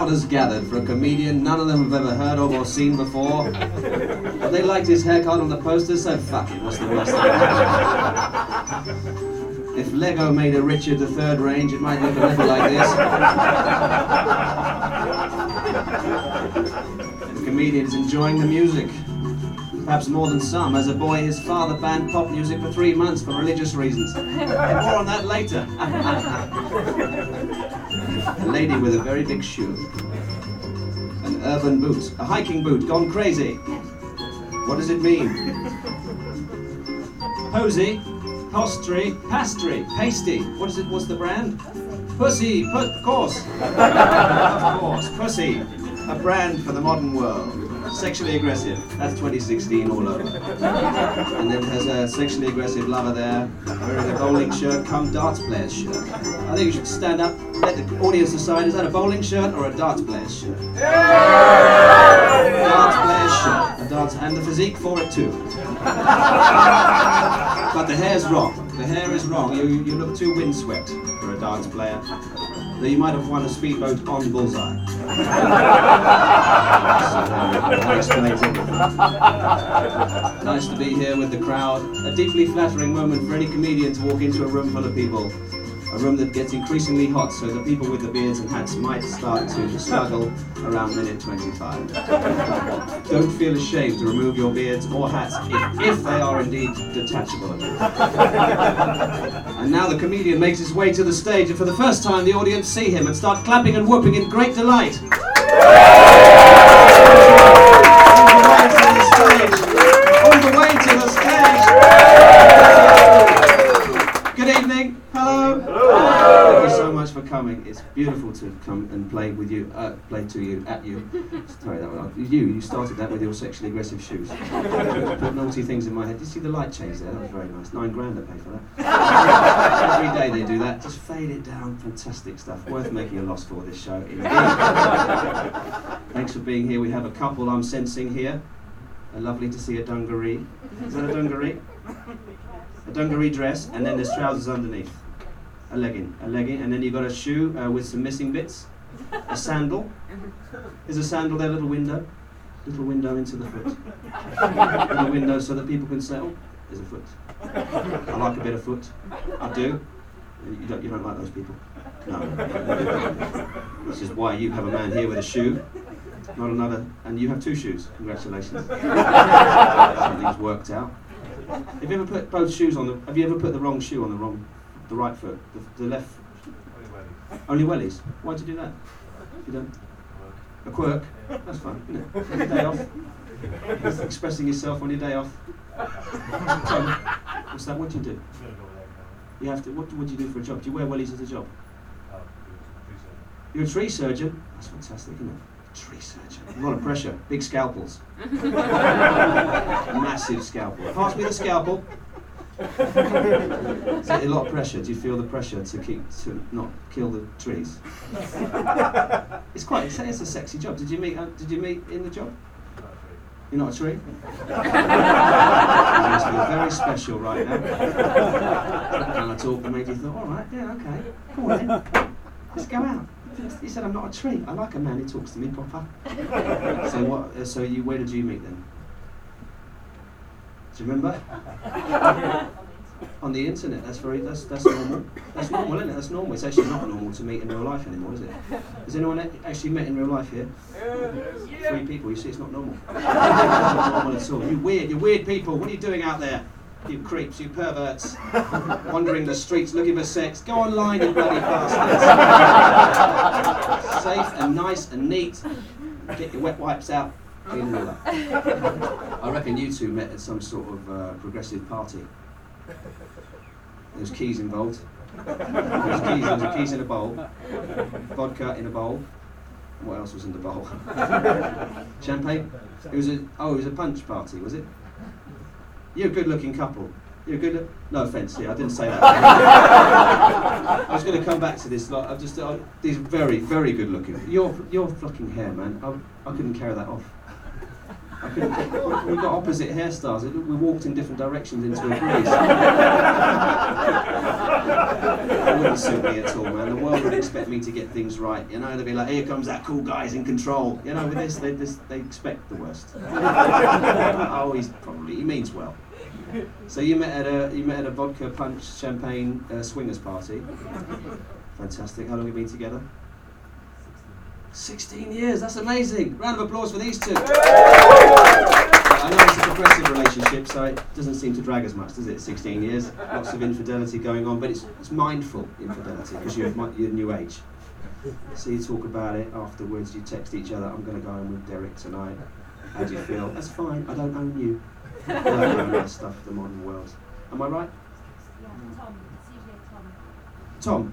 crowd has gathered for a comedian none of them have ever heard of or seen before. But they liked his haircut on the poster, so fuck it, what's the worst If Lego made a Richard III range, it might look a little like this. the comedian is enjoying the music perhaps more than some. As a boy, his father banned pop music for three months for religious reasons. More on that later. lady with a very big shoe. An urban boot. A hiking boot gone crazy. What does it mean? Posy, pastry, pastry, pasty. What is it? What's the brand? Pussy, pu- of course. of course, Pussy. A brand for the modern world. Sexually aggressive. That's 2016 all over. And then there's a sexually aggressive lover there wearing a bowling shirt, come darts player's shirt. I think you should stand up, let the audience decide is that a bowling shirt or a darts player's shirt? Darts player's shirt. A darts and the physique for it too. but the hair's wrong. The hair is wrong. You, you look too windswept for a darts player. Though you might have won a speedboat on bullseye. nice to be here with the crowd. A deeply flattering moment for any comedian to walk into a room full of people. A room that gets increasingly hot, so the people with the beards and hats might start to struggle around minute 25. Don't feel ashamed to remove your beards or hats if, if they are indeed detachable. and now the comedian makes his way to the stage, and for the first time, the audience see him and start clapping and whooping in great delight. Coming. It's beautiful to come and play with you, uh, play to you, at you. Sorry, that was you. You started that with your sexually aggressive shoes. Put naughty things in my head. Did you see the light change there? That was very nice. Nine grand I paid for that. Every day they do that. Just fade it down. Fantastic stuff. Worth making a loss for this show. Thanks for being here. We have a couple I'm sensing here. Uh, lovely to see a dungaree. Is that a dungaree? A dungaree dress, and then there's trousers underneath. A legging, a legging, and then you've got a shoe uh, with some missing bits. A sandal. Is a sandal there? Little window. Little window into the foot. little window so that people can say, "Oh, there's a foot." I like a bit of foot. I do. You don't, you don't like those people? No. Which is why you have a man here with a shoe, not another, and you have two shoes. Congratulations. Something's worked out. Have you ever put both shoes on the? Have you ever put the wrong shoe on the wrong, the right foot, the, the left? Only wellies. Why'd you do that? You don't. A quirk. That's fine, isn't it? Your day off. Just expressing yourself on your day off. So, what's that? What do you do? You have to. What, what do you do for a job? Do you wear wellies as a job? You're a tree surgeon. That's fantastic, isn't it? Tree surgeon. A lot of pressure. Big scalpels. Massive scalpel. Pass me the scalpel. Is it a lot of pressure? Do you feel the pressure to keep to not kill the trees? It's quite. It's, it's a sexy job. Did you meet? Uh, did you meet in the job? You're not a tree. you must feel very special right now. And I talked and made you thought, all right, yeah, okay, come on then, let's go out. He said, I'm not a tree. I like a man who talks to me proper. so what? uh, So you, where did you meet then? Do you remember? On the internet. That's very. That's that's normal. That's normal, isn't it? That's normal. It's actually not normal to meet in real life anymore, is it? Has anyone actually met in real life here? Three people. You see, it's not normal. It's not normal at all. You weird. You weird people. What are you doing out there? You creeps, you perverts, wandering the streets looking for sex. Go online, you bloody bastards. Safe and nice and neat. Get your wet wipes out. It. I reckon you two met at some sort of uh, progressive party. There's keys involved. There's keys. There was keys in a bowl. Vodka in a bowl. What else was in the bowl? Champagne. It was a oh, it was a punch party, was it? You're a good-looking couple. You're good. No offence, yeah, I didn't say that. I was going to come back to this. Like, I've just uh, these very, very good-looking. Your your fucking hair, man. I, I couldn't carry that off. I couldn't we got opposite hairstyles. We walked in different directions into a breeze. it wouldn't suit me at all, man. The world would expect me to get things right. You know, they'd be like, here comes that cool guy, he's in control. You know, with this, they, this, they expect the worst. oh, he's probably, he means well. So you met at a you met at a vodka punch champagne uh, swingers party. Fantastic. How long have you been together? 16 years. That's amazing. Round of applause for these two. I know it's a progressive relationship, so it doesn't seem to drag as much, does it? 16 years, lots of infidelity going on, but it's, it's mindful infidelity because you're, you're new age. So you talk about it afterwards. You text each other. I'm going to go home with Derek tonight. How do you feel? That's fine. I don't own you. I don't own that stuff. The modern world. Am I right? Yeah, Tom. Tom.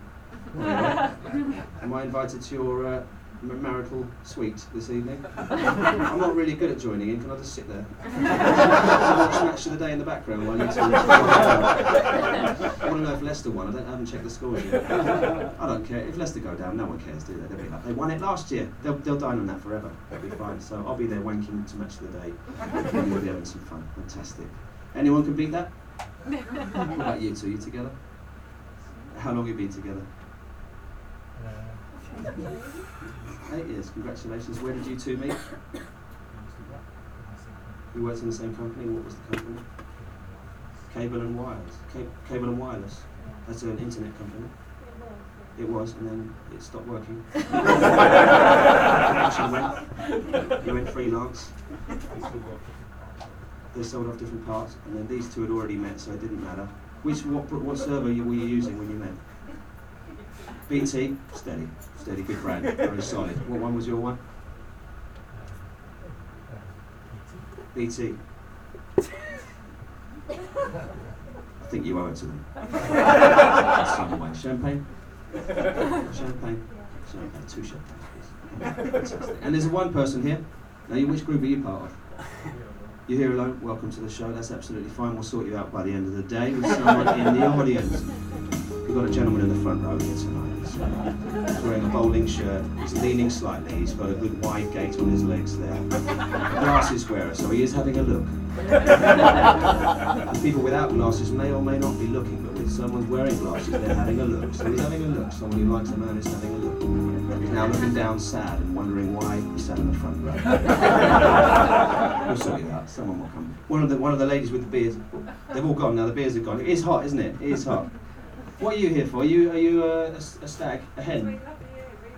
Tom. Am I invited to your uh, marital suite this evening? I'm not really good at joining in. Can I just sit there? watch match of the day in the background while you two. I want to know if Leicester won. I, don't, I haven't checked the scores yet. I don't care. If Leicester go down, no one cares, do they? They'll be like, they won it last year. They'll, they'll dine on that forever. They'll be fine. So I'll be there wanking to match of the day. And we'll be having some fun. Fantastic. Anyone can beat that? What about you two? You together? How long have you been together? Uh, Eight years. Congratulations. Where did you two meet? You worked in the same company. What was the company? Cable and Wireless. Ca- Cable and Wireless. That's an internet company. It was, and then it stopped working. Went. You went freelance. They sold off different parts, and then these two had already met, so it didn't matter. Which what what server were you using when you met? BT, steady, steady, good brand, very solid. What one was your one? BT. I think you owe it to them. Some way. Champagne? Champagne? Champagne, two champagne. Fantastic. And there's one person here. Now, which group are you part of? You're here alone. Welcome to the show. That's absolutely fine. We'll sort you out by the end of the day with someone in the audience. We've got a gentleman in the front row here tonight. He's, he's wearing a bowling shirt. He's leaning slightly. He's got a good wide gait on his legs there. Glasses wearer, so he is having a look. People without glasses may or may not be looking, but with someone wearing glasses, they're having a look. So he's having a look. Someone who likes a man is having a look. He's now looking down sad and wondering why he sat in the front row. we'll sort it out. Someone will come. One of the one of the ladies with the beards. They've all gone now. The beards are gone. It is hot, isn't it? It is hot. What are you here for? Are you are you uh, a, a stag, a hen?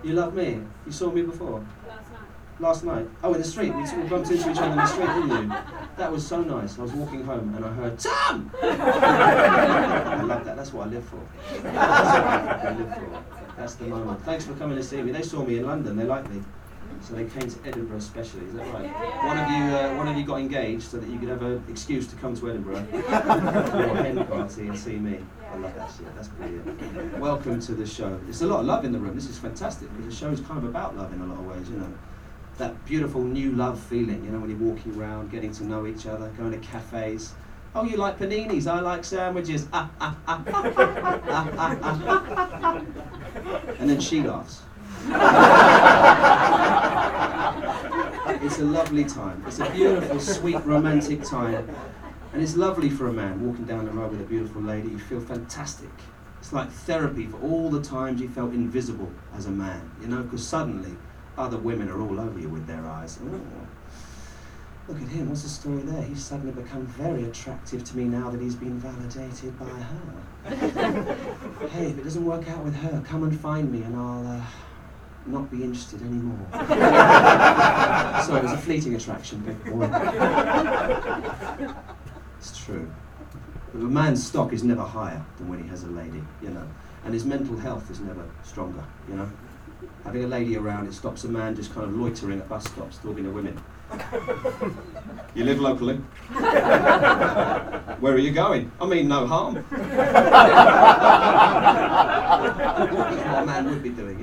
You love me. You saw me before. Last night. Last night. Oh, in the street. We, we bumped into each other in the street, didn't you? That was so nice. I was walking home and I heard Tom. I love that. That's what I live for. That's what I live for. That's the moment. Thanks for coming to see me. They saw me in London. They like me so they came to Edinburgh especially. Is that right? Yeah. One of you, uh, one of you got engaged so that you could have an excuse to come to Edinburgh for a hen party and see me. I love that shit. That's brilliant. Welcome to the show. It's a lot of love in the room. This is fantastic because the show is kind of about love in a lot of ways, you know. That beautiful new love feeling, you know, when you're walking around, getting to know each other, going to cafes. Oh, you like paninis? I like sandwiches. Ah, ah, ah. ah, ah, ah, ah, ah. And then she laughs. It's a lovely time. It's a beautiful, sweet, romantic time. And it's lovely for a man walking down the road with a beautiful lady. You feel fantastic. It's like therapy for all the times you felt invisible as a man, you know, because suddenly other women are all over you with their eyes. Oh, look at him, what's the story there? He's suddenly become very attractive to me now that he's been validated by her. hey, if it doesn't work out with her, come and find me and I'll uh, not be interested anymore. so it was a fleeting attraction, big boy. It's true. But a man's stock is never higher than when he has a lady, you know. And his mental health is never stronger, you know. Having a lady around, it stops a man just kind of loitering at bus stops, talking to women. You live locally? Where are you going? I mean, no harm. What a man would be doing.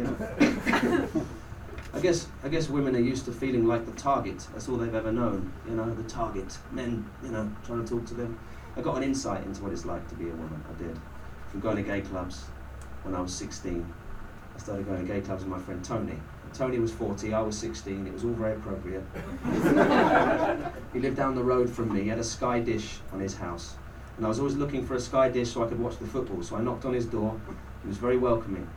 I guess I guess women are used to feeling like the target. That's all they've ever known. You know, the target. Men, you know, trying to talk to them. I got an insight into what it's like to be a woman. I did. From going to gay clubs when I was 16. I started going to gay clubs with my friend Tony. Tony was 40, I was 16. It was all very appropriate. he lived down the road from me. He had a Sky Dish on his house. And I was always looking for a Sky Dish so I could watch the football. So I knocked on his door. He was very welcoming.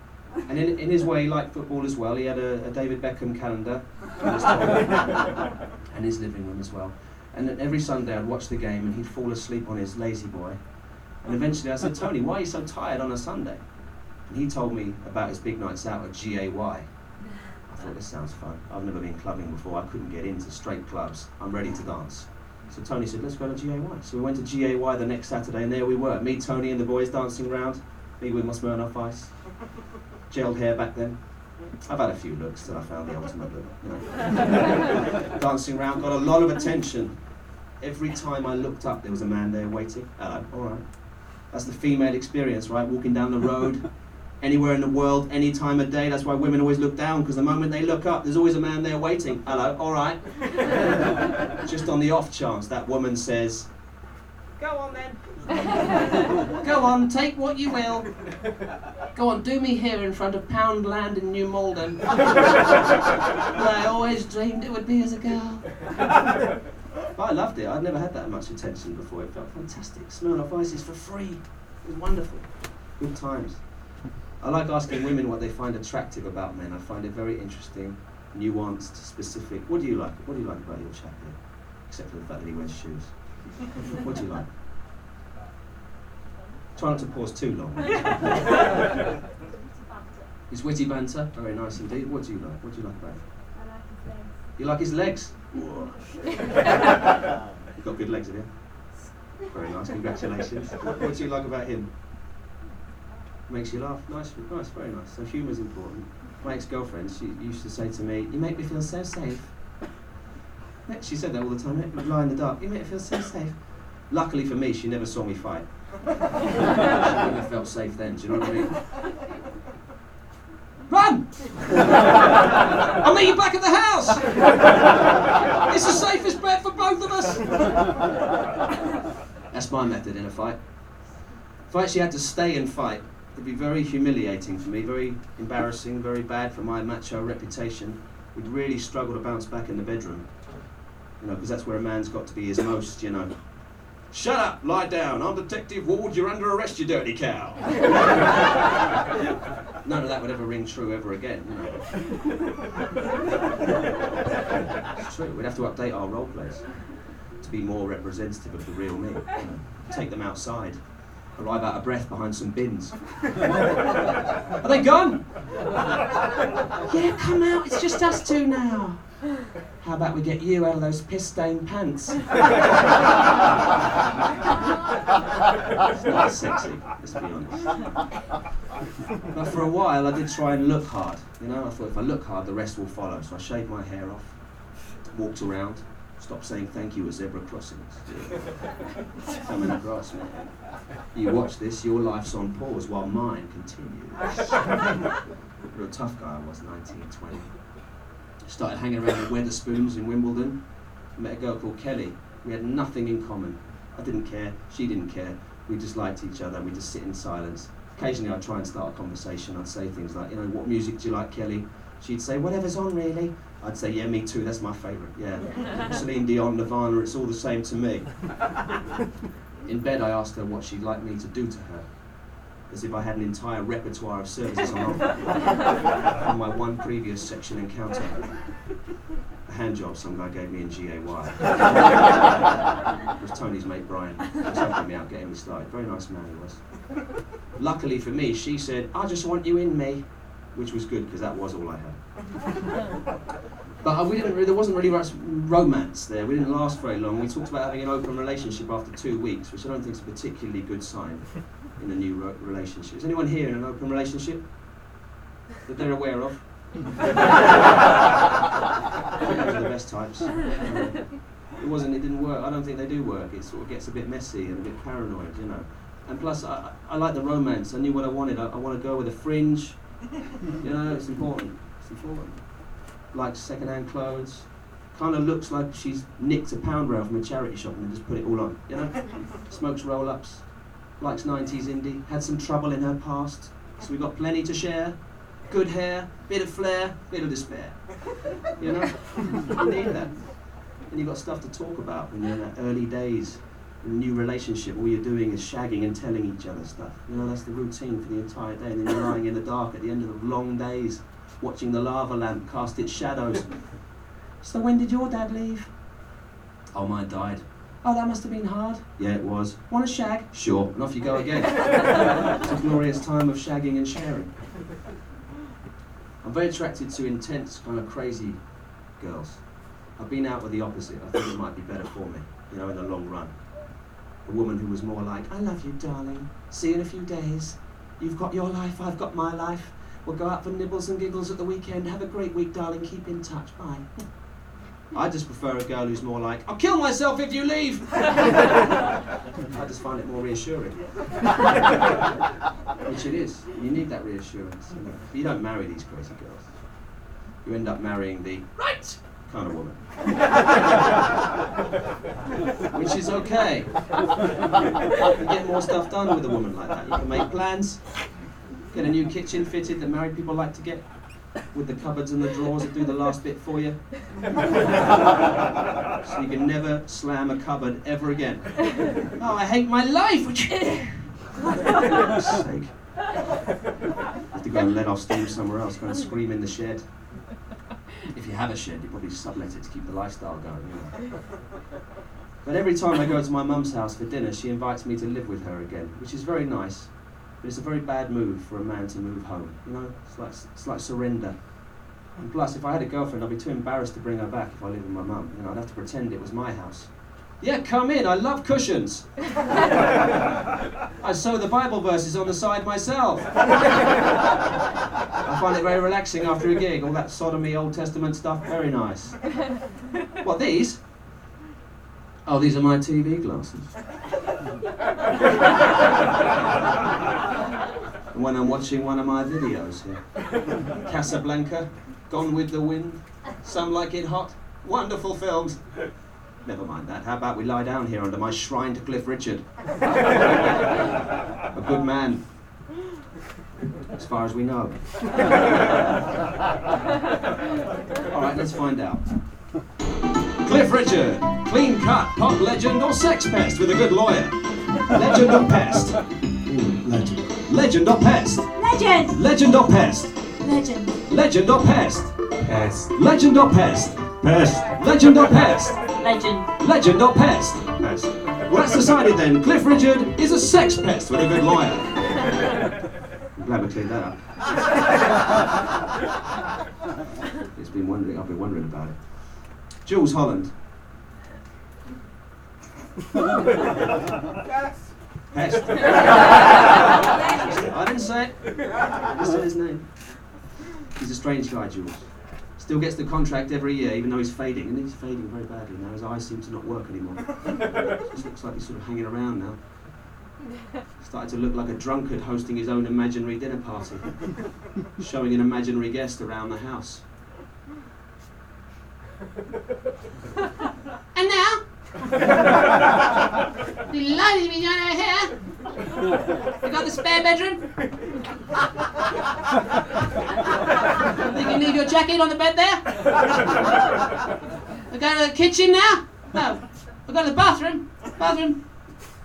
And in, in his way, he liked football as well. He had a, a David Beckham calendar in his and his living room as well. And every Sunday I'd watch the game and he'd fall asleep on his lazy boy. And eventually I said, Tony, why are you so tired on a Sunday? And he told me about his big nights out at GAY. I thought, this sounds fun. I've never been clubbing before. I couldn't get into straight clubs. I'm ready to dance. So Tony said, let's go to GAY. So we went to GAY the next Saturday, and there we were. Me, Tony, and the boys dancing around. Me with my Smirnoff Ice. Gelled hair back then. I've had a few looks till I found the ultimate look. You know. dancing around, got a lot of attention. Every time I looked up, there was a man there waiting. Hello, all right. That's the female experience, right? Walking down the road, anywhere in the world, any time of day. That's why women always look down, because the moment they look up, there's always a man there waiting. Hello, all right. Just on the off chance that woman says, Go on then. Go on, take what you will. Go on, do me here in front of Poundland in New Malden. I always dreamed it would be as a girl. But I loved it. I'd never had that much attention before. It felt fantastic. Smirnoff Ices for free. It was wonderful. Good times. I like asking women what they find attractive about men. I find it very interesting, nuanced, specific. What do you like? What do you like about your chap here? Except for the fact that he wears shoes. What do you like? Try not to pause too long. His witty banter, very nice indeed. What do you like? What do you like about him? I like his legs. You like his legs? You've got good legs, have you? Very nice, congratulations. What do you like about him? Makes you laugh. Nice, nice, very nice. So humour's important. My ex-girlfriend, she used to say to me, "You make me feel so safe." She said that all the time. "You make me lie in the dark. You make me feel so safe. Luckily for me, she never saw me fight. Have felt safe then. Do you know what I mean? Run! I'll meet you back at the house. It's the safest bet for both of us. That's my method in a fight. If I actually had to stay and fight, it'd be very humiliating for me, very embarrassing, very bad for my macho reputation. We'd really struggle to bounce back in the bedroom. You know, because that's where a man's got to be his most, you know. Shut up, lie down. I'm Detective Ward. You're under arrest, you dirty cow. None of that would ever ring true ever again, you know. It's true. We'd have to update our role plays to be more representative of the real me. Take them outside. Arrive out of breath behind some bins. Are they gone? yeah, come out. It's just us two now. How about we get you out of those piss-stained pants? it's not sexy, let's be honest. But for a while, I did try and look hard. You know, I thought if I look hard, the rest will follow. So I shaved my hair off, walked around, stopped saying thank you at zebra crossings. Coming across me. You watch this, your life's on pause while mine continues. Real tough guy I was, 19, 20. Started hanging around with Wetherspoons in Wimbledon. Met a girl called Kelly. We had nothing in common. I didn't care, she didn't care. We just liked each other, we just sit in silence. Occasionally I'd try and start a conversation. I'd say things like, you know, what music do you like, Kelly? She'd say, whatever's on really. I'd say, yeah, me too, that's my favourite, yeah. Celine Dion, Nirvana, it's all the same to me. In bed I asked her what she'd like me to do to her. As if I had an entire repertoire of services on offer from my one previous section encounter. A hand job some guy gave me in GAY. it was Tony's mate Brian. He was helping me out, getting me started. Very nice man he was. Luckily for me, she said, I just want you in me, which was good because that was all I had. But uh, we didn't. There wasn't really much romance there. We didn't last very long. We talked about having an open relationship after two weeks, which I don't think is a particularly good sign in a new ro- relationship. Is anyone here in an open relationship that they're aware of? Those are the best types. It wasn't. It didn't work. I don't think they do work. It sort of gets a bit messy and a bit paranoid, you know. And plus, I, I like the romance. I knew what I wanted. I, I want to go with a fringe. You know, it's important. It's important. Likes second-hand clothes. Kind of looks like she's nicked a pound rail from a charity shop and just put it all on. You know. Smokes roll-ups. Likes 90s indie. Had some trouble in her past, so we got plenty to share. good hair, bit of flair, bit of despair. You know, you need that. And you've got stuff to talk about when you're in the early days. In a new relationship, all you're doing is shagging and telling each other stuff. You know, that's the routine for the entire day. And then you're lying in the dark at the end of the long days, watching the lava lamp cast its shadows. So when did your dad leave? Oh, mine died. Oh, that must have been hard. Yeah, it was. Want a shag? Sure. And off you go again. it's a glorious time of shagging and sharing. I'm very attracted to intense, kind of crazy girls. I've been out with the opposite. I think it might be better for me, you know, in the long run. A woman who was more like, I love you, darling. See you in a few days. You've got your life, I've got my life. We'll go out for nibbles and giggles at the weekend. Have a great week, darling. Keep in touch. Bye. I just prefer a girl who's more like, I'll kill myself if you leave. I just find it more reassuring. Which it is. You need that reassurance. You, know. You don't marry these crazy girls. You end up marrying the right kind of woman. Which is okay. You can get more stuff done with a woman like that. You can make plans, get a new kitchen fitted that married people like to get with the cupboards and the drawers that do the last bit for you. so you can never slam a cupboard ever again. Oh, I hate my life! Sake. have to go and let off steam somewhere else, go and scream in the shed. If you have a shed, you probably sublet it to keep the lifestyle going. You know. But every time I go to my mum's house for dinner, she invites me to live with her again, which is very nice. But it's a very bad move for a man to move home. You know, it's like it's like surrender. And plus, if I had a girlfriend, I'd be too embarrassed to bring her back if I lived with my mum. You know, I'd have to pretend it was my house. Yeah, come in. I love cushions. I sew the Bible verses on the side myself. I find it very relaxing after a gig. All that sodomy, Old Testament stuff, very nice. What, these? Oh, these are my TV glasses. when I'm watching one of my videos here. Casablanca, Gone with the Wind, Some Like It Hot, wonderful films. Never mind that. How about we lie down here under my shrine to Cliff Richard? a good man. As far as we know. All right, let's find out. Cliff Richard, clean cut, pop legend or sex pest with a good lawyer? Legend or pest? Legend. Legend or pest? Legend! Legend or pest? Legend! Legend or pest? Pest. Legend or pest? Pest. Legend or pest? Legend! Legend or pest? Pest. Well, that's decided then. Cliff Richard is a sex pest with a good lawyer. I'm glad we cleared that up. it's been wondering. I've been wondering about it. Jools Holland. Pest. I didn't say it. I didn't his name. He's a strange guy, Jules. Still gets the contract every year, even though he's fading, and he's fading very badly now. His eyes seem to not work anymore. Just looks like he's sort of hanging around now. Started to look like a drunkard hosting his own imaginary dinner party, showing an imaginary guest around the house. And now, delighted to be joining over here. You got the spare bedroom? you can leave your jacket on the bed there. We go to the kitchen now. No, we go to the bathroom. Bathroom.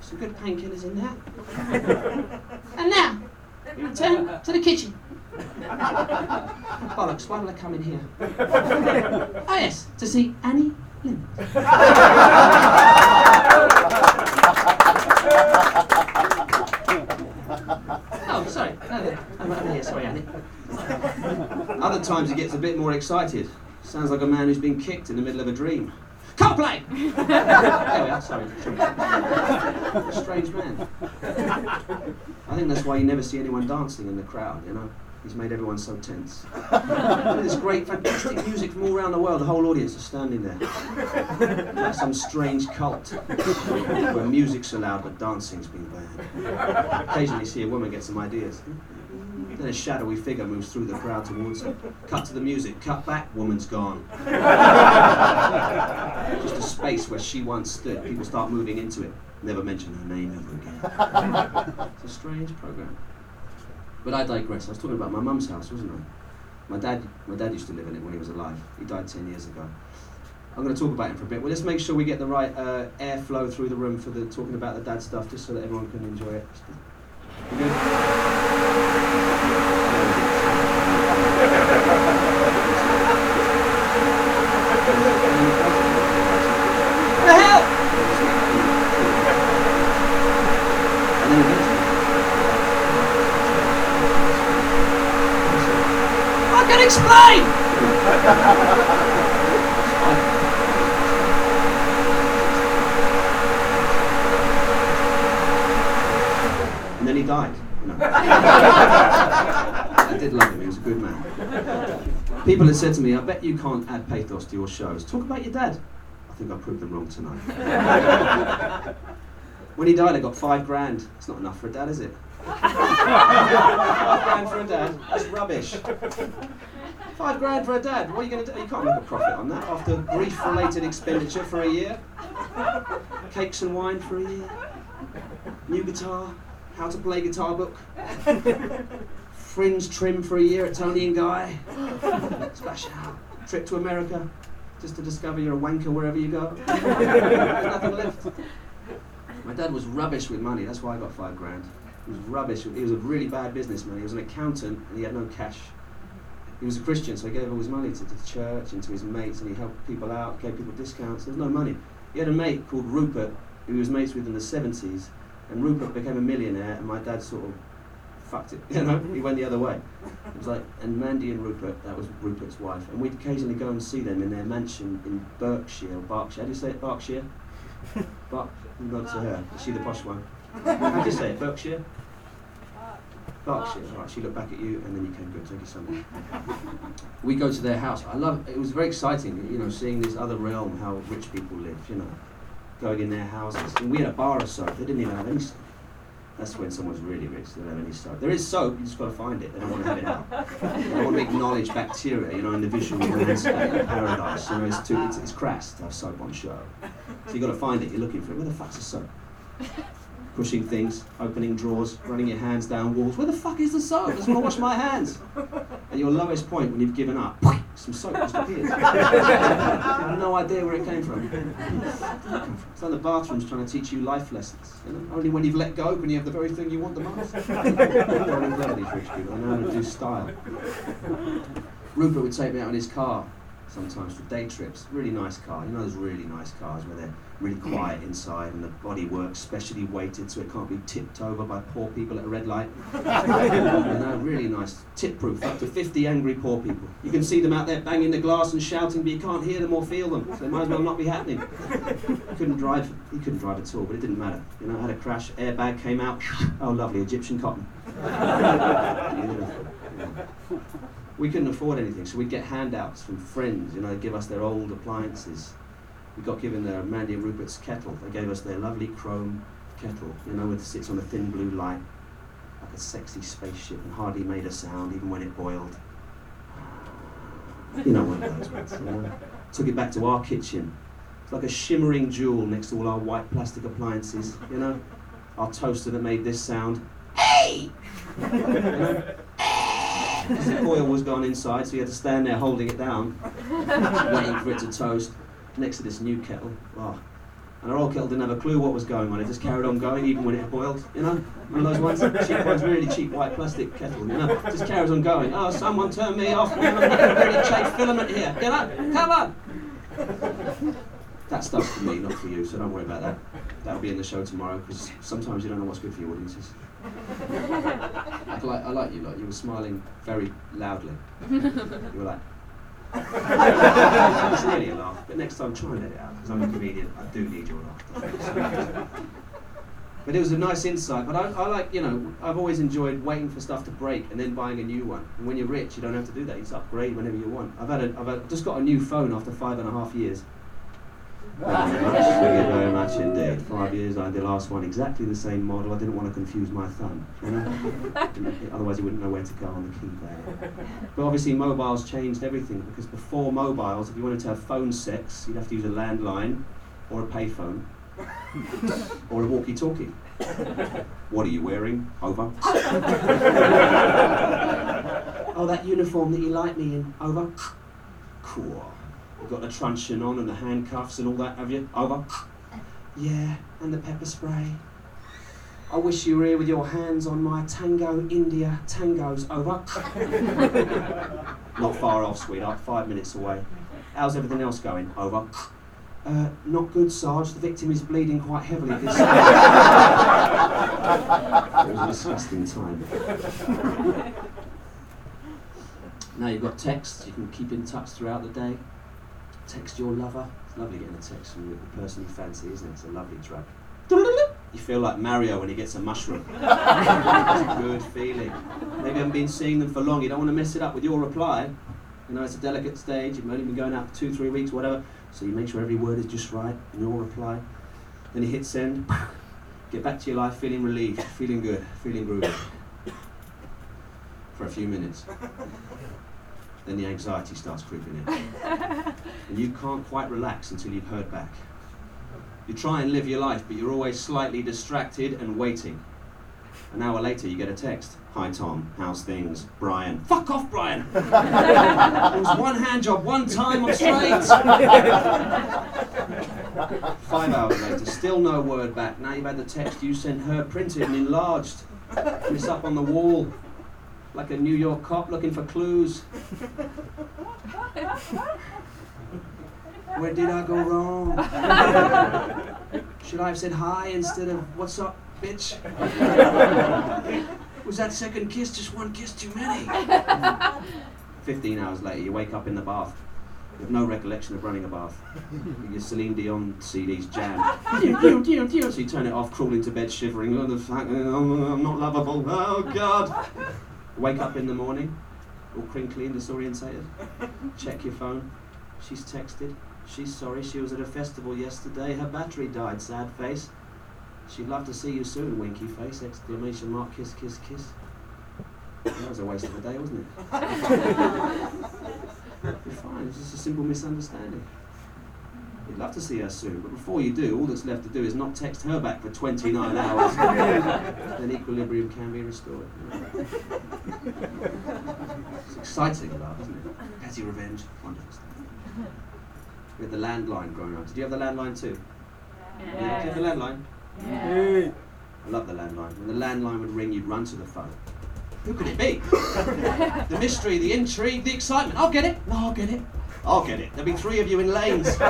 Some good painkillers in there. And now, return to the kitchen. Bollocks, why did I come in here? Oh yes, to see Annie Lynn. Oh, sorry. Oh, there. I'm here. Sorry, Annie. Other times he gets a bit more excited. Sounds like a man who's been kicked in the middle of a dream. Coldplay! there we are, sorry. sorry. Strange man. I think that's why you never see anyone dancing in the crowd, you know? He's made everyone so tense. There's great, fantastic music from all around the world. The whole audience is standing there. Like some strange cult where music's allowed but dancing's been banned. Occasionally see a woman get some ideas. Then a shadowy figure moves through the crowd towards her. Cut to the music, cut back, woman's gone. Just a space where she once stood. People start moving into it. Never mention her name ever again. It's a strange program. But I digress. I was talking about my mum's house, wasn't I? My dad, my dad used to live in it when he was alive. He died 10 years ago. I'm going to talk about him for a bit. Well, let's make sure we get the right uh, airflow through the room for the talking about the dad stuff, just so that everyone can enjoy it. You good? What the hell? And then eventually- I can explain! And then he died. No. I did love him, he was a good man. People had said to me, I bet you can't add pathos to your shows. Talk about your dad. I think I proved them wrong tonight. when he died, I got five grand. It's not enough for a dad, is it? five grand for a dad? That's rubbish. Five grand for a dad. What are you going to do? You can't make a profit on that after grief related expenditure for a year. Cakes and wine for a year. New guitar. How to play guitar book. Fringe trim for a year at Toni and Guy. Splash out. Trip to America. Just to discover you're a wanker wherever you go. There's nothing left. My dad was rubbish with money. That's why I got five grand. He was rubbish. He was a really bad businessman. He was an accountant and he had no cash. He was a Christian, so he gave all his money to the church and to his mates, and he helped people out, gave people discounts. There's no money. He had a mate called Rupert, who he was mates with in the 70s, and Rupert became a millionaire, and my dad sort of fucked it. You know, he went the other way. It was like, and Mandy and Rupert, that was Rupert's wife, and we'd occasionally go and see them in their mansion in Berkshire or Berkshire. How do you say it? Berkshire. Berk. Not to her. Is she the posh one? How do you say it? Berkshire. Berkshire. She looked back at you, and then you came good. Thank you so much. We go to their house. I love. It was very exciting, you know, seeing this other realm, how rich people live. You know, going in their houses. And we had a bar of soap. They didn't even have any soap. That's when someone's really rich. They don't have any soap. There is soap. You just got to find it. They don't want to have it out. They want to acknowledge bacteria. You know, in the visual landscape of paradise. You know, it's too. It's, it's crass to have soap on show. So you got to find it. You're looking for it. Where the fuck's the soap? Pushing things, opening drawers, running your hands down walls. Where the fuck is the soap? I just want to wash my hands. At your lowest point, when you've given up, some soap just appears. you have no idea where it came from. It's like the bathroom's trying to teach you life lessons. You know? Only when you've let go can you have the very thing you want the most. These rich people. They know how to do style. Rupert would take me out in his car sometimes for day trips. Really nice car. You know those really nice cars where they're really hmm. quiet inside and the bodywork's specially weighted so it can't be tipped over by poor people at a red light. you know, really nice. Tip proof, up to 50 angry poor people. You can see them out there banging the glass and shouting, but you can't hear them or feel them. So it might as well not be happening. He couldn't drive. He couldn't drive at all, but it didn't matter. You know, had a crash, airbag came out. Oh, lovely, Egyptian cotton. Beautiful. Yeah. We couldn't afford anything, so we'd get handouts from friends. You know, they'd give us their old appliances. We got given their Mandy and Rupert's kettle. They gave us their lovely chrome kettle. You know, it sits on a thin blue light, like a sexy spaceship, and hardly made a sound, even when it boiled. You know, one of those ones. You know? Took it back to our kitchen. It's like a shimmering jewel next to all our white plastic appliances. You know, our toaster that made this sound. Hey! You know? Because the coil was gone inside, so you had to stand there holding it down, waiting for it to toast, next to this new kettle. Oh. And our old kettle didn't have a clue what was going on. It just carried on going even when it boiled. You know, one of those ones, cheap ones, really cheap white plastic kettle. You know, just carries on going. Oh, someone turn me off. You know, I'm getting a really chafed filament here. You know, come on. That stuff's for me, not for you. So don't worry about that. That'll be in the show tomorrow because sometimes you don't know what's good for your audiences. I like, I like you, like you were smiling very loudly. You were like. it's really a laugh, but next time try and let it out because I'm a comedian. I do need your laughter. But it was a nice insight. But I, I like, you know, I've always enjoyed waiting for stuff to break and then buying a new one. And when you're rich, you don't have to do that. You just upgrade whenever you want. I've had, a, I've had, just got a new phone after five and a half years. Thank you very much. Very much indeed. Five years, I had the last one, exactly the same model. I didn't want to confuse my thumb, you know? Otherwise, you wouldn't know where to go on the keypad. But obviously, mobiles changed everything because before mobiles, if you wanted to have phone sex, you'd have to use a landline or a payphone or a walkie-talkie. What are you wearing? Over. Oh, that uniform that you like me in. Over. Cool. You've got the truncheon on and the handcuffs and all that, have you? Over. Yeah, and the pepper spray. I wish you were here with your hands on my Tango India tangos. Over. Not far off, sweetheart. Five minutes away. How's everything else going? Over. Uh, not good, Sarge. The victim is bleeding quite heavily. This it was a disgusting time. now you've got texts. You can keep in touch throughout the day. Text your lover. It's lovely getting a text from the person you fancy, isn't it? It's a lovely drug. You feel like Mario when he gets a mushroom. it's a good feeling. Maybe you haven't been seeing them for long. You don't want to mess it up with your reply. You know, it's a delicate stage. You've only been going out for two, three weeks, whatever. So you make sure every word is just right in your reply. Then you hit send. Get back to your life feeling relieved, feeling good, feeling groovy. For a few minutes. Then the anxiety starts creeping in. And you can't quite relax until you've heard back. You try and live your life, but you're always slightly distracted and waiting. An hour later, you get a text. Hi, Tom. How's things? Brian. Fuck off, Brian! it was one hand job, one time, I'm straight! Five hours later, still no word back. Now you've had the text you sent her printed and enlarged. And it's up on the wall. Like a New York cop looking for clues. Where did I go wrong? Should I have said hi instead of what's up, bitch? Was that second kiss just one kiss too many? 15 hours later, you wake up in the bath with no recollection of running a bath. Your Celine Dion CD's jammed. so you turn it off, crawl into bed shivering. Oh, the fact, I'm not lovable. Oh, God. Wake up in the morning, all crinkly and disorientated. Check your phone. She's texted. She's sorry she was at a festival yesterday. Her battery died, sad face. She'd love to see you soon, winky face, exclamation mark, kiss, kiss, kiss. That was a waste of a day, wasn't it? You're fine, it's just a simple misunderstanding. You'd love to see her soon, but before you do, all that's left to do is not text her back for 29 hours. then equilibrium can be restored. It's exciting love, isn't it? Petty revenge, wonderful stuff. We had the landline growing up. Did you have the landline too? Yeah. Did you have the landline? Yeah. I love the landline. When the landline would ring, you'd run to the phone. Who could it be? the mystery, the intrigue, the excitement. I'll get it. No, I'll get it. I'll get it. There'll be three of you in lanes. in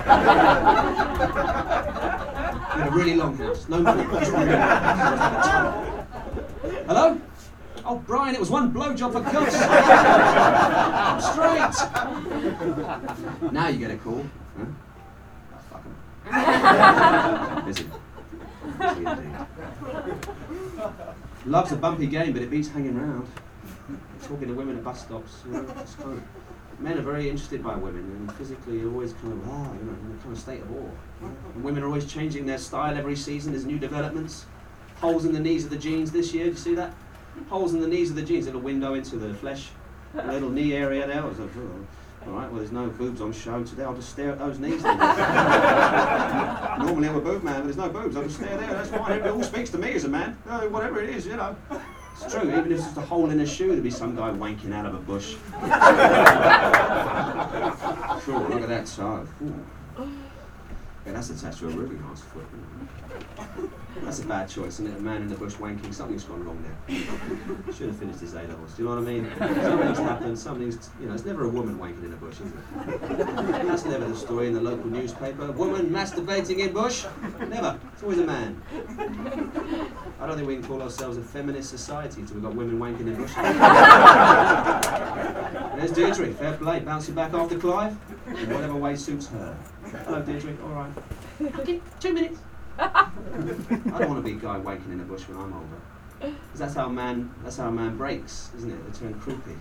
a really long house. No money. Hello? Oh, Brian, it was one blowjob for cuss. I'm straight. now you get a call. Huh? Oh, fuck 'em. Busy. Busy indeed. Love's a bumpy game, but it beats hanging around. Talking to women at bus stops. You know, it's kind of, men are very interested by women, and physically you're always kind of, wow, you know, in a kind of state of awe. you know. And women are always changing their style every season. There's new developments. Holes in the knees of the jeans this year. Do you see that? Holes in the knees of the jeans. A little window into the flesh. A little knee area there. I was like, oh. All right, well, there's no boobs on show today. I'll just stare at those knees. Normally I'm a boob man, but there's no boobs. I'll just stare there. That's fine. It all speaks to me as a man. Uh, whatever it is, you know. It's true. Even if it's just a hole in a shoe, there'd be some guy wanking out of a bush. sure, look at that side. Ooh. Yeah, that's attached to a really nice foot. That's a bad choice, isn't it? A man in the bush wanking, something's gone wrong there. Should have finished his A levels. Do you know what I mean? Something's happened, something's, you know, it's never a woman wanking in a bush, is it? That's never the story in the local newspaper. Woman masturbating in bush? Never. It's always a man. I don't think we can call ourselves a feminist society until we've got women wanking in bush. There's Deirdre, fair play, bouncing back after Clive, in whatever way suits her. Hello, Deirdre, all right. Okay, two minutes. I don't want to be a guy waking in a bush when I'm older. 'Cause that's how a man that's how a man breaks, isn't it? They turn croupy.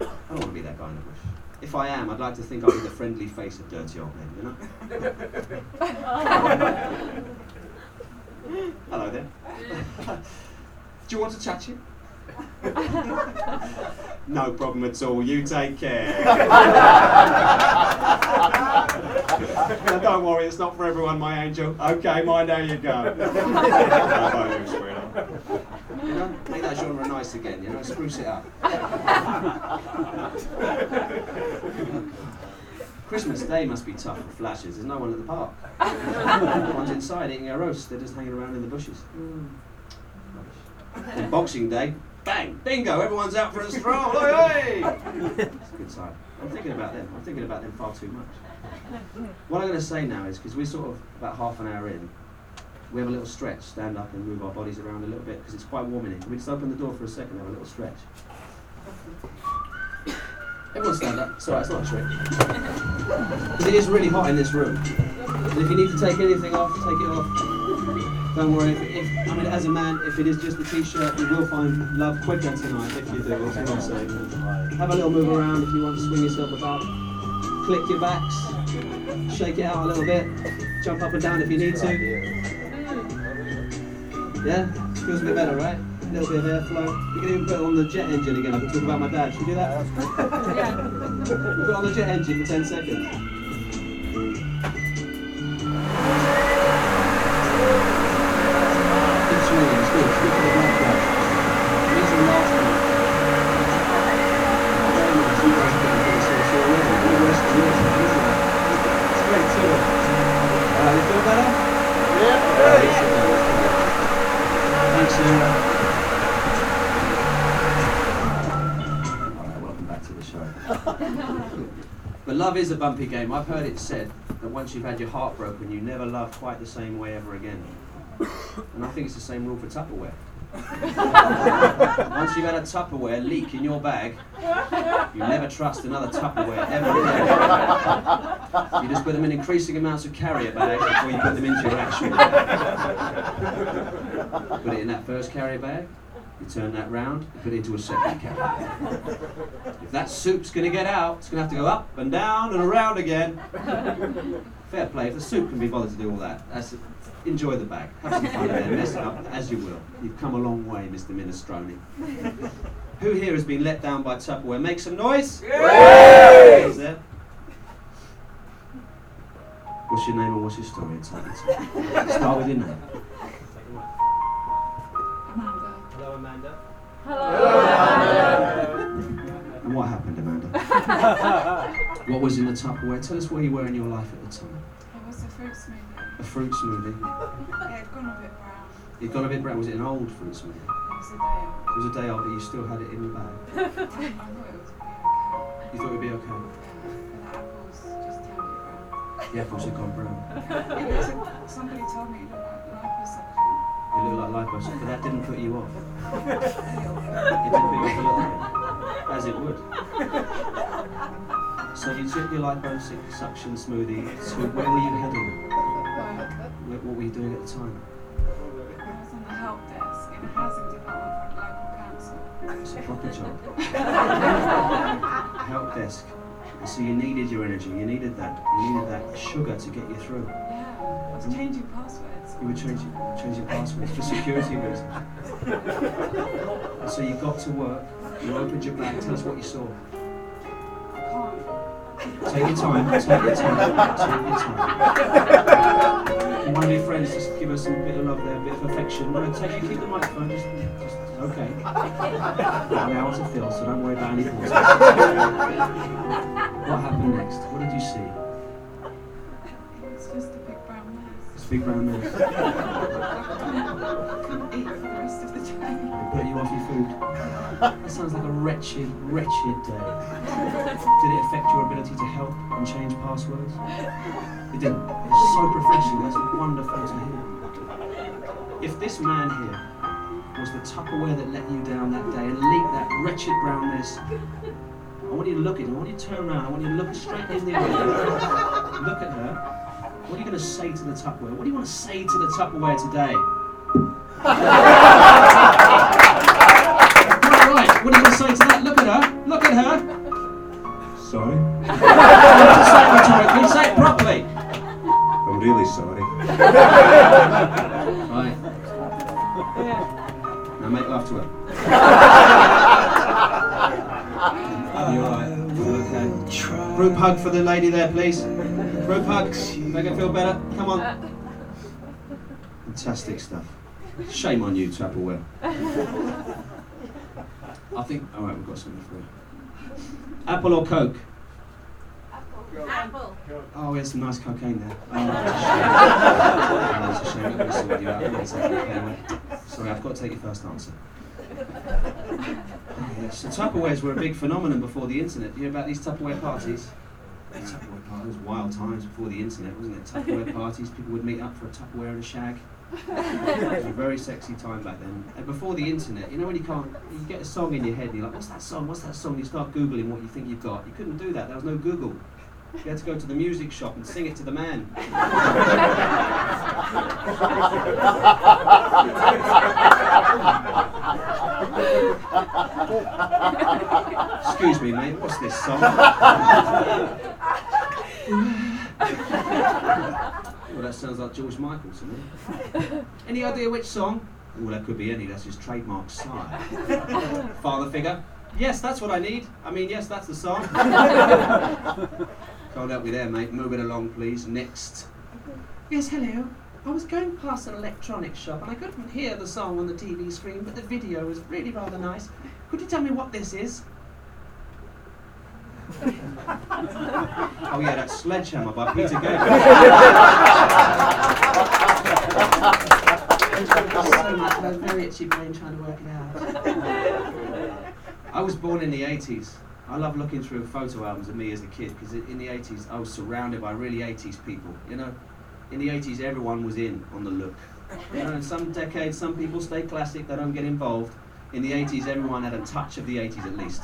I don't want to be that guy in the bush. If I am, I'd like to think I'll be the friendly face of dirty old men, you know? Hello there. Do you want to chat you? no problem at all. You take care. Now, don't worry, it's not for everyone, my angel. Okay, mind how you go. How about you. You know, make that genre nice nice again, you know, spruce it up. Christmas Day must be tough for flashes. There's no one at the park. Everyone's inside eating a roast. They're just hanging around in the bushes. Mm. Rubbish. And Boxing Day, bang, bingo, everyone's out for a stroll. Hey! It's a good sign. I'm thinking about them. I'm thinking about them far too much. What I'm going to say now is because we're sort of about half an hour in, we have a little stretch, stand up and move our bodies around a little bit because it's quite warm in here. Can we just open the door for a second and have a little stretch? Everyone stand up. Sorry, it's not a trick. Because it is really hot in this room. And if you need to take anything off, take it off. Don't worry. If, if I mean, as a man, if it is just a t-shirt, you will find love quicker tonight if you do. What I'm saying. Have a little move around if you want to swing yourself about. Click your backs. Shake it out a little bit. Jump up and down if you need to. Yeah, feels a bit better, right? A little bit of airflow. You can even put it on the jet engine again. I can talk about my dad. Should we do that? yeah. Put it on the jet engine for 10 seconds. Keep swinging, it's good. It's good for the blood flow. It needs to last a bit. Very nice. You guys are getting pretty sore already. All the rest is yours. Listen. Straight to it. Alright, you feel better? Yeah. Thanks, Sarah. Alright, welcome back to the show. But love is a bumpy game. I've heard it said that once you've had your heart broken, you never love quite the same way ever again. And I think it's the same rule for Tupperware. once you've had a Tupperware leak in your bag, you never trust another Tupperware ever again. You just put them in increasing amounts of carrier bags before you put them into your actual bag. Put it in that first carrier bag, you turn that round, you put it into a second bag. If that soup's going to get out, it's going to have to go up and down and around again. Fair play. If the soup can be bothered to do all that, that's enjoy the bag. Have some fun there. Mess it up as you will. You've come a long way, Mr. Minestrone. Who here has been let down by Tupperware? Make some noise. Is there? What's your name and what's your story? Start with your name. Amanda. Hello, Amanda. Hello. And what happened, Amanda? what was in the Tupperware? Tell us where you were in your life at the time. It was a fruit smoothie. A fruit smoothie. yeah, It had gone a bit brown. It'd gone a bit brown. Was it an old fruit smoothie? It was a day old. It was a day old, but you still had it in the bag. I, I thought it was okay. You thought it would be okay. Yeah, the apples just turned it brown. The apples had gone brown. It was somebody told me it looked It looked like liposuction, but that didn't put you off. A little bit. It did put you off a little bit, as it would. So you took your liposuction smoothie to where were you heading? What were you doing at the time? I was on the help desk in a housing development local council. It's a proper job. Help desk. And so you needed your energy. You needed that. You needed that sugar to get you through. Yeah, I was changing passwords. You were changing, changing passwords for security reasons. So you got to work. You opened your bag. Tell us what you saw. Take your time. Take your time. Take your time. One of your friends just give us a bit of love there, a bit of affection? No, take you keep the microphone. Just, just okay. Now it's a Phil, so don't worry about any pauses. What happened next? What did you see? Big round man. I couldn't eat for the rest of the day. Put you off your food. That sounds like a wretched, wretched day. Did it affect your ability to help and change passwords? It didn't. It's so professional. That's wonderful to hear. If this man here was the Tupperware that let you down that day and leaked that wretched brown mess, I want you to look at him. I want you to turn around. I want you to look straight in the eye. Look at her. What are you going to say to the Tupperware? What do you want to say to the Tupperware today? Right, right. What are you going to say to that? Look at her. Look at her. Sorry? Don't say it rhetorically. Say it properly. I'm really sorry. Right. Now make love to her. You alright? Okay. Group hug for the lady there, please. Group hug. Make her feel better. Come on. Fantastic stuff. Shame on you, Tupperware. I think. All right, we've got something for you. Apple or Coke? Apple. Oh, there's some nice cocaine there. Oh, that's a shame. Oh, that's a shame. I'm gonna sort you out. I'm gonna take cocaine away. Sorry, I've got to take your first answer. Oh, yes. So Tupperwares were a big phenomenon before the internet. Do you hear about these Tupperware parties? Tupperware parties, wild times before the internet, wasn't it? Tupperware parties, people would meet up for a Tupperware and a shag. It was a very sexy time back then. And before the internet, you know when you can't, you get a song in your head and you're like, what's that song? What's that song? You start Googling what you think you've got. You couldn't do that, there was no Google. You had to go to the music shop and sing it to the man. Excuse me, mate, what's this song? well, that sounds like George Michael to me. Any idea which song? Well, that could be any, that's his trademark style. Father figure? Yes, that's what I need. I mean, yes, that's the song. Can't help me there, mate. Move it along, please. Next. Yes, hello. I was going past an electronics shop and I couldn't hear the song on the TV screen, but the video was really rather nice. Could you tell me what this is? oh yeah, that Sledgehammer by Peter Gabriel. so much, I was very itchy brain trying to work it out. I was born in the 80s. I love looking through photo albums of me as a kid because in the 80s I was surrounded by really 80s people. You know, in the 80s everyone was in on the look. You know, in some decades some people stay classic, they don't get involved. In the 80s everyone had a touch of the 80s at least.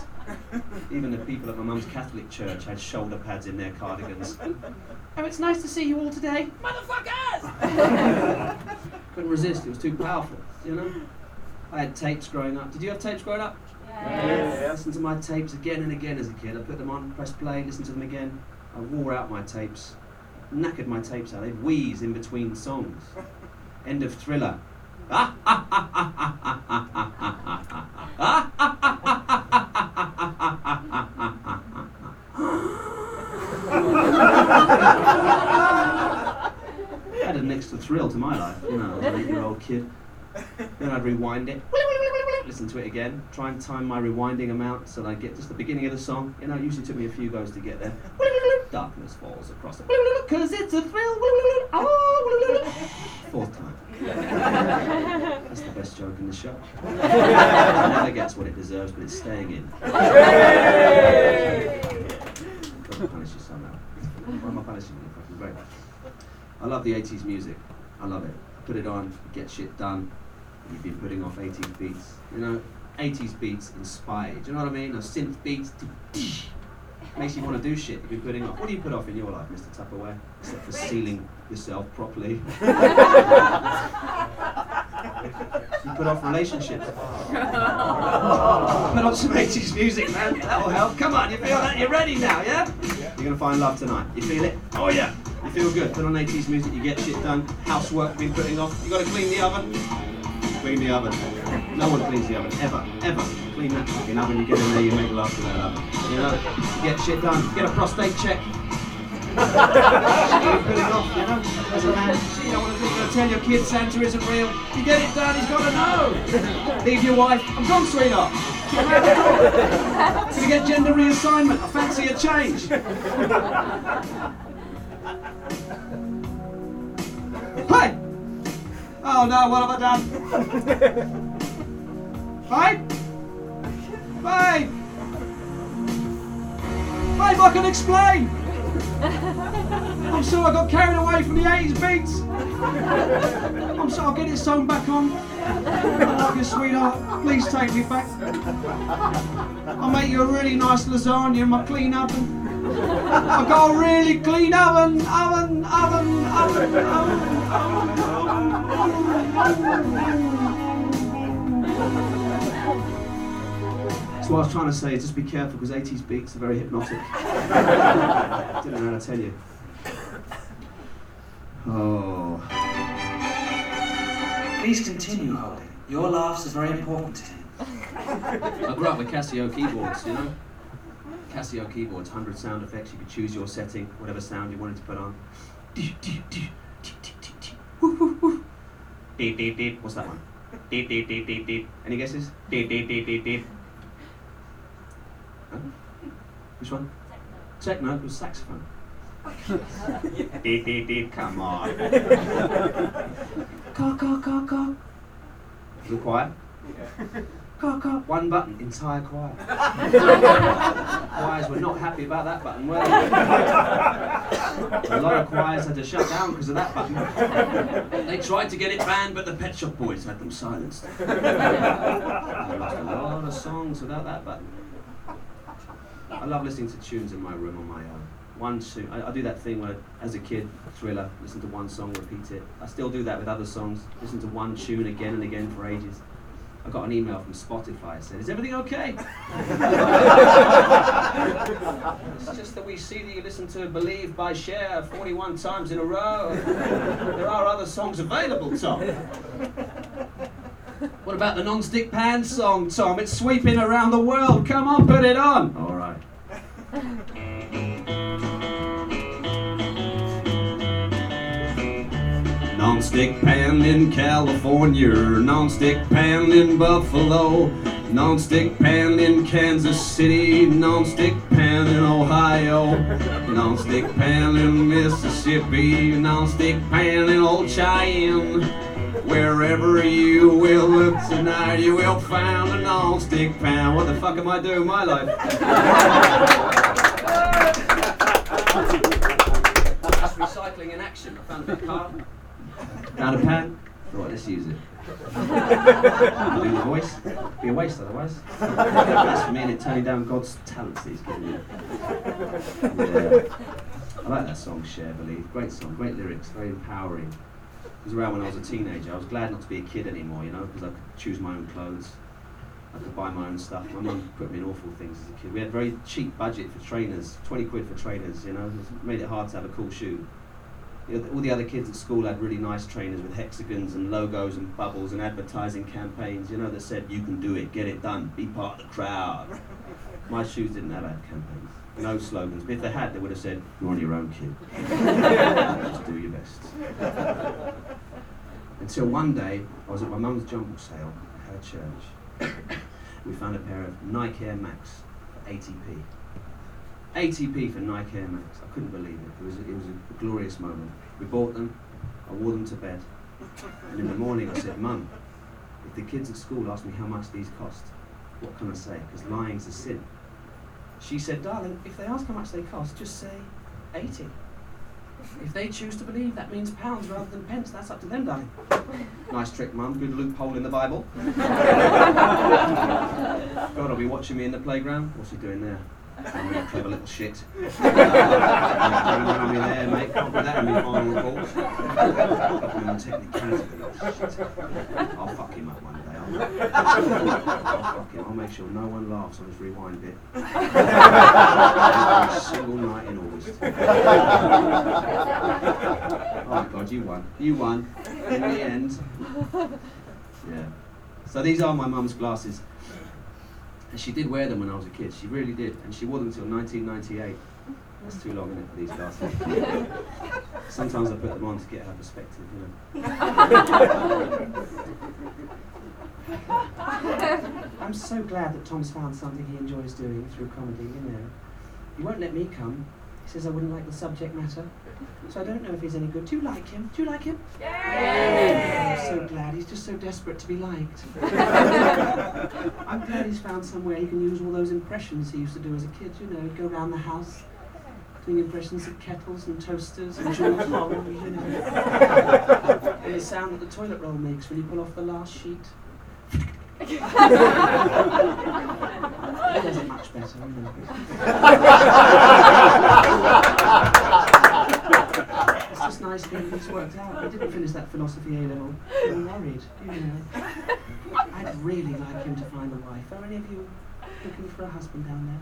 Even the people at my mum's Catholic church had shoulder pads in their cardigans. Oh, it's nice to see you all today. Motherfuckers! Couldn't resist, it was too powerful, you know? I had tapes growing up. Did you have tapes growing up? Yes. I listened to my tapes again and again as a kid. I put them on, press play, listen to them again. I wore out my tapes, knackered my tapes out. They'd wheeze in between songs. End of Thriller. Added an extra thrill to my life, you know, as an eight-year-old kid. Then I'd rewind it, listen to it again, try and time my rewinding amount so that I get just the beginning of the song. You know, it usually took me a few goes to get there. Darkness falls across the cause it's a thrill. Fourth time. That's the best joke in the show. It never gets what it deserves, but it's staying in. Punish you somehow. Why am I punishing you? Fucking great. I love the 80s music. I love it. Put it on, get shit done. You've been putting off 80s beats. You know, 80s beats inspired. Do you know what I mean? Those synth beats. Makes you want to do shit you've been putting off. What do you put off in your life, Mr. Tupperware? Except for sealing yourself properly. you put off relationships. Put on some 80s music, man. That'll help. Come on, you feel that? You're ready now, yeah? You're gonna find love tonight. You feel it? Oh yeah. You feel good. Put on 80s music, you get shit done. Housework been putting off. You gotta clean the oven. Clean the oven. No one cleans the oven, ever, ever. Clean that fucking oven, you get in there, you make love to that oven. You know? Get shit done. Get a prostate check. shit you're putting off, you know? As a man, you don't want to. Tell your kid Santa isn't real. You get it done, he's gotta know. Leave your wife. I'm gone, sweetheart. Gonna get gender reassignment. I fancy a change. Hey! Oh no, what have I done? Babe? Babe! Babe, I can explain! I'm sorry I got carried away from the 80s beats. I'm sorry, I'll get it sewn back on. I love you, sweetheart. Please take me back. I'll make you a really nice lasagna in my clean oven. I've got a really clean oven, oven, oven, oven, oven, So what I was trying to say is just be careful because 80s beats are very hypnotic. Didn't know how to tell you. Oh. Please continue, Holding. Your laughs is very important to him. I grew up with Casio keyboards, you know? Casio keyboards, 100 sound effects. You could choose your setting, whatever sound you wanted to put on. Beep, beep, beep. What's that one? Beep, beep, beep, beep, beep. Any guesses? Beep, beep, beep, beep, beep. Huh? Which one? Techno. It was saxophone. Beep, beep, beep, Come on. Caw, caw, caw, caw. Was it quiet? Caw, caw. One button, entire choir. Choirs were not happy about that button, were they? A lot of choirs had to shut down because of that button. They tried to get it banned, but the Pet Shop Boys had them silenced. They lost a lot of songs without that button. I love listening to tunes in my room on my own. One tune, I, I do that thing where, as a kid, Thriller, listen to one song, repeat it. I still do that with other songs. Listen to one tune again and again for ages. I got an email from Spotify. It said, "Is everything okay?" it's just that we see that you listen to "Believe" by Cher 41 times in a row. there are other songs available, Tom. What about the non-stick pan song, Tom? It's sweeping around the world. Come on, put it on. All right. Non-stick pan in California, non-stick pan in Buffalo, non-stick pan in Kansas City, non-stick pan in Ohio, non-stick pan in Mississippi, non-stick pan in Old Cheyenne. Wherever you will look tonight, you will find a non-stick pan. What the fuck am I doing with my life? Recycling in action. I found a car. Found a pan. Right, let's use it. The voice. Be a waste otherwise. That's for me and it turning down God's talents He's given you. Yeah. I like that song, Cher Believe. Great song, great lyrics, very empowering. It was around when I was a teenager. I was glad not to be a kid anymore, you know, because I could choose my own clothes. I could buy my own stuff. My mum put me in awful things as a kid. We had very cheap budget for trainers, 20 quid for trainers, you know. It made it hard to have a cool shoe. You know, all the other kids at school had really nice trainers with hexagons and logos and bubbles and advertising campaigns, you know, that said, you can do it, get it done, be part of the crowd. My shoes didn't have ad campaigns, no slogans. But if they had, they would have said, you're on your own, kid. Just do your best. Until one day, I was at my mum's jumble sale at her church. we found a pair of Nike Air Max for 80p. 80p for Nike Air Max. I couldn't believe it. It was, it was a glorious moment. We bought them, I wore them to bed, and in the morning I said, Mum, if the kids at school ask me how much these cost, what can I say? Because lying's a sin. She said, Darling, if they ask how much they cost, just say 80. If they choose to believe, that means pounds rather than pence. That's up to them, darling. Nice trick, Mum. Good loophole in the Bible. God will be watching me in the playground. What's he doing there? I'm a clever little shit. I'm in there, mate. Can't put that in my final report. I'm on technicality. Shit. I'll fuck him up one day. I'll, I'll. I'll make sure no one laughs on his rewind bit. Every single night in August. Oh God, you won. You won. In the end. Yeah. So these are my mum's glasses. And she did wear them when I was a kid. She really did. And she wore them until 1998. That's too long, isn't it, for these glasses? Sometimes I put them on to get her perspective, you know. I'm so glad that Tom's found something he enjoys doing through comedy, you know. He won't let me come. He says I wouldn't like the subject matter. So I don't know if he's any good. Do you like him? Do you like him? I'm so glad. He's just so desperate to be liked. I'm glad he's found somewhere he can use all those impressions he used to do as a kid. You know, he'd go around the house doing impressions of kettles and toasters and Jools Holland, you know. and the sound that the toilet roll makes when you pull off the last sheet. He does it much better, It's nice that it's worked out. I didn't finish that philosophy A level. Got married, you know. I'd really like him to find a wife. Are any of you looking for a husband down there?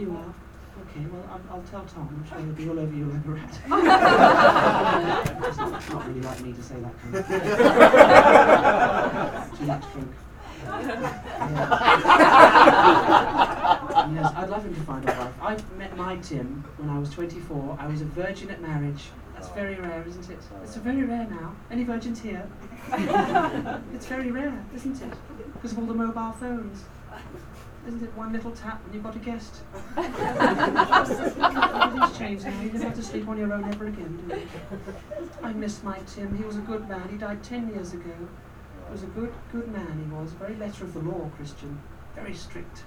You are? Okay, well, I'll, I'll tell Tom. I'm sure he'll be all over you like a rat. it's not, not really like me to say that kind of thing. Too much drink. Yeah. yes, I'd love him to find a wife. I met my Tim when I was 24. I was a virgin at marriage. That's very rare, isn't it? It's very rare now. Any virgins here? it's very rare, isn't it? Because of all the mobile phones. isn't it one little tap and you've got a guest? Everything's changed now. You don't have to sleep on your own ever again, do you? I miss my Tim. He was a good man. He died ten years ago. He was a good, good man, he was. Very letter of the law Christian. Very strict.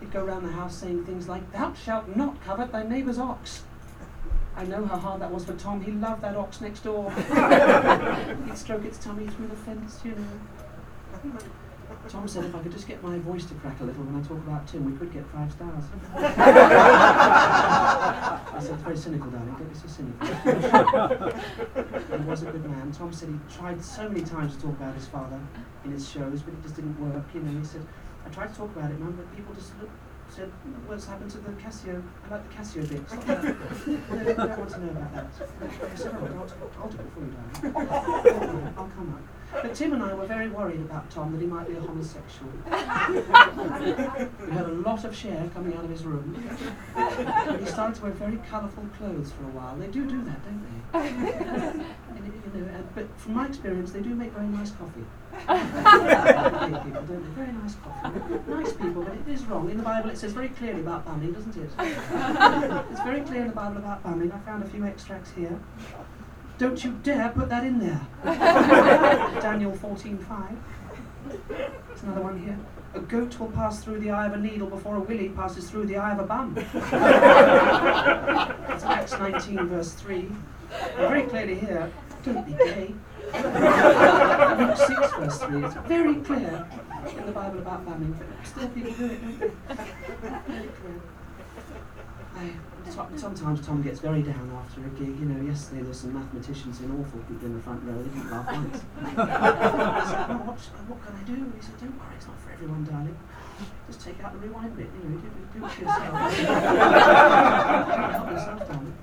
He'd go round the house saying things like, Thou shalt not covet thy neighbour's ox. I know how hard that was for Tom. He loved that ox next door. He'd stroke its tummy through the fence, you know. Tom said if I could just get my voice to crack a little when I talk about Tim, we could get five stars. I said, it's very cynical, darling. Don't be so cynical. he was a good man. Tom said he tried so many times to talk about his father in his shows, but it just didn't work. You know, he said, I tried to talk about it, Mum, but people just look, said, what's happened to the Casio? I like the Casio that. no, they don't want to know about that. I said, oh, I'll, I'll do it for you, darling. I'll come up. But Tim and I were very worried about Tom that he might be a homosexual. we had a lot of Cher coming out of his room. He started to wear very colourful clothes for a while. They do do that, don't they? you know, uh, but from my experience, they do make very nice coffee. People, don't they? Very nice coffee. Nice people, but it is wrong. In the Bible, it says very clearly about bumming, doesn't it? it's very clear in the Bible about bumming. I found a few extracts here. Don't you dare put that in there. Daniel 14:5. There's another one here. A goat will pass through the eye of a needle before a willy passes through the eye of a bum. That's Acts 19, verse 3. And very clearly here, don't be gay. Luke 6, verse 3. It's very clear in the Bible about bumming, but still people do it? Very clear. Sometimes Tom gets very down after a gig. You know, yesterday there were some mathematicians in awful people in the front row. They didn't laugh once. I said, "Oh, what, what can I do? He said, don't worry, it's not for everyone, darling. Just take out the rewind bit. You know, do, do, do it for yourself. Help yourself, darling.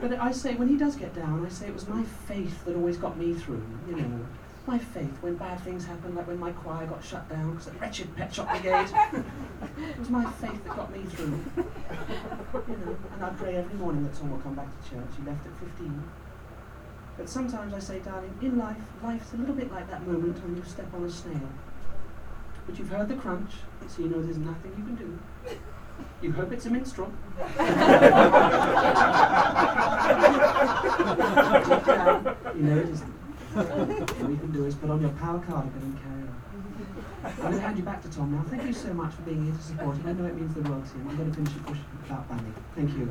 But I say, when he does get down, I say it was my faith that always got me through. You know, my faith when bad things happen, like when my choir got shut down because the wretched Pet Shop Brigade. it was my faith that got me through. You know, and I pray every morning that Tom will come back to church. He left at 15. But sometimes I say, darling, in life, life's a little bit like that moment when you step on a snail. But you've heard the crunch, so you know there's nothing you can do. You hope it's a minstrel. you know it isn't. All you can do is put on your power cardigan and carry on. I'm going to hand you back to Tom now. Thank you so much for being here to support him. I know it means the world to him. I'm going to finish your push about banding. Thank you.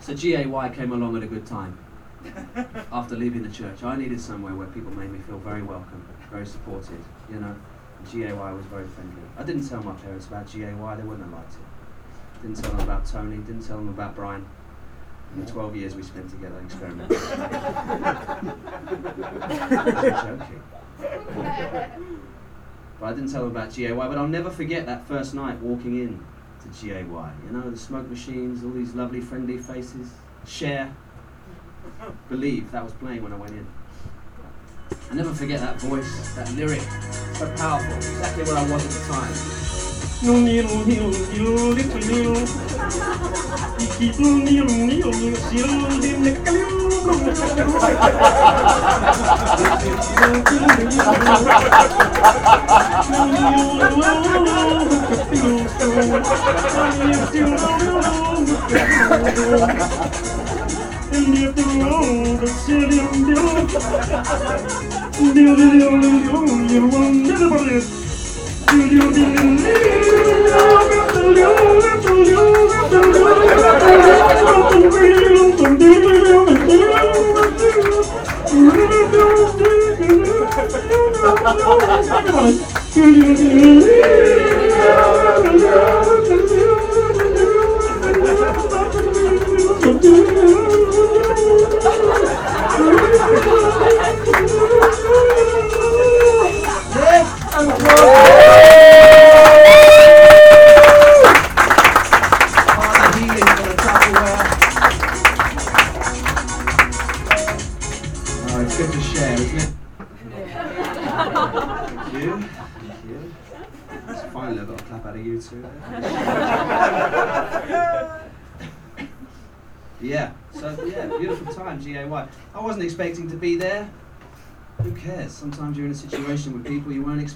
So GAY came along at a good time. After leaving the church, I needed somewhere where people made me feel very welcome, very supported, you know. GAY was very friendly. I didn't tell my parents about GAY, they wouldn't have liked it. Didn't tell them about Tony, didn't tell them about Brian. In the 12 years we spent together experimenting. Joking. But I didn't tell them about GAY, but I'll never forget that first night walking in to GAY. You know, the smoke machines, all these lovely friendly faces. Cher. Believe, that was playing when I went in. I never forget that voice, that lyric. So powerful, exactly what I was at the time. You will never forget. Father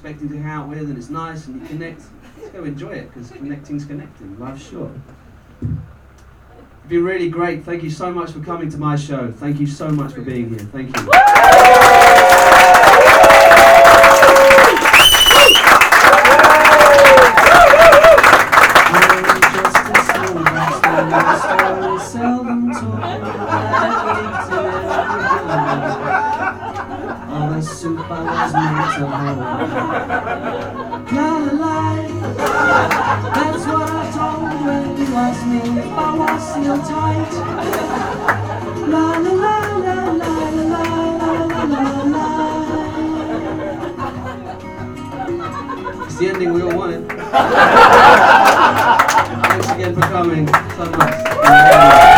expecting to hang out with, and it's nice, and you connect. Let's go enjoy it, because connecting's connecting. Life's short. It's been really great. Thank you so much for coming to my show. Thank you so much for being here. Thank you. To hold. La la la, that's what I told when you asked me if I was still tight. La la la la la la la la la la. It's the ending we all wanted. Thanks again for coming so much.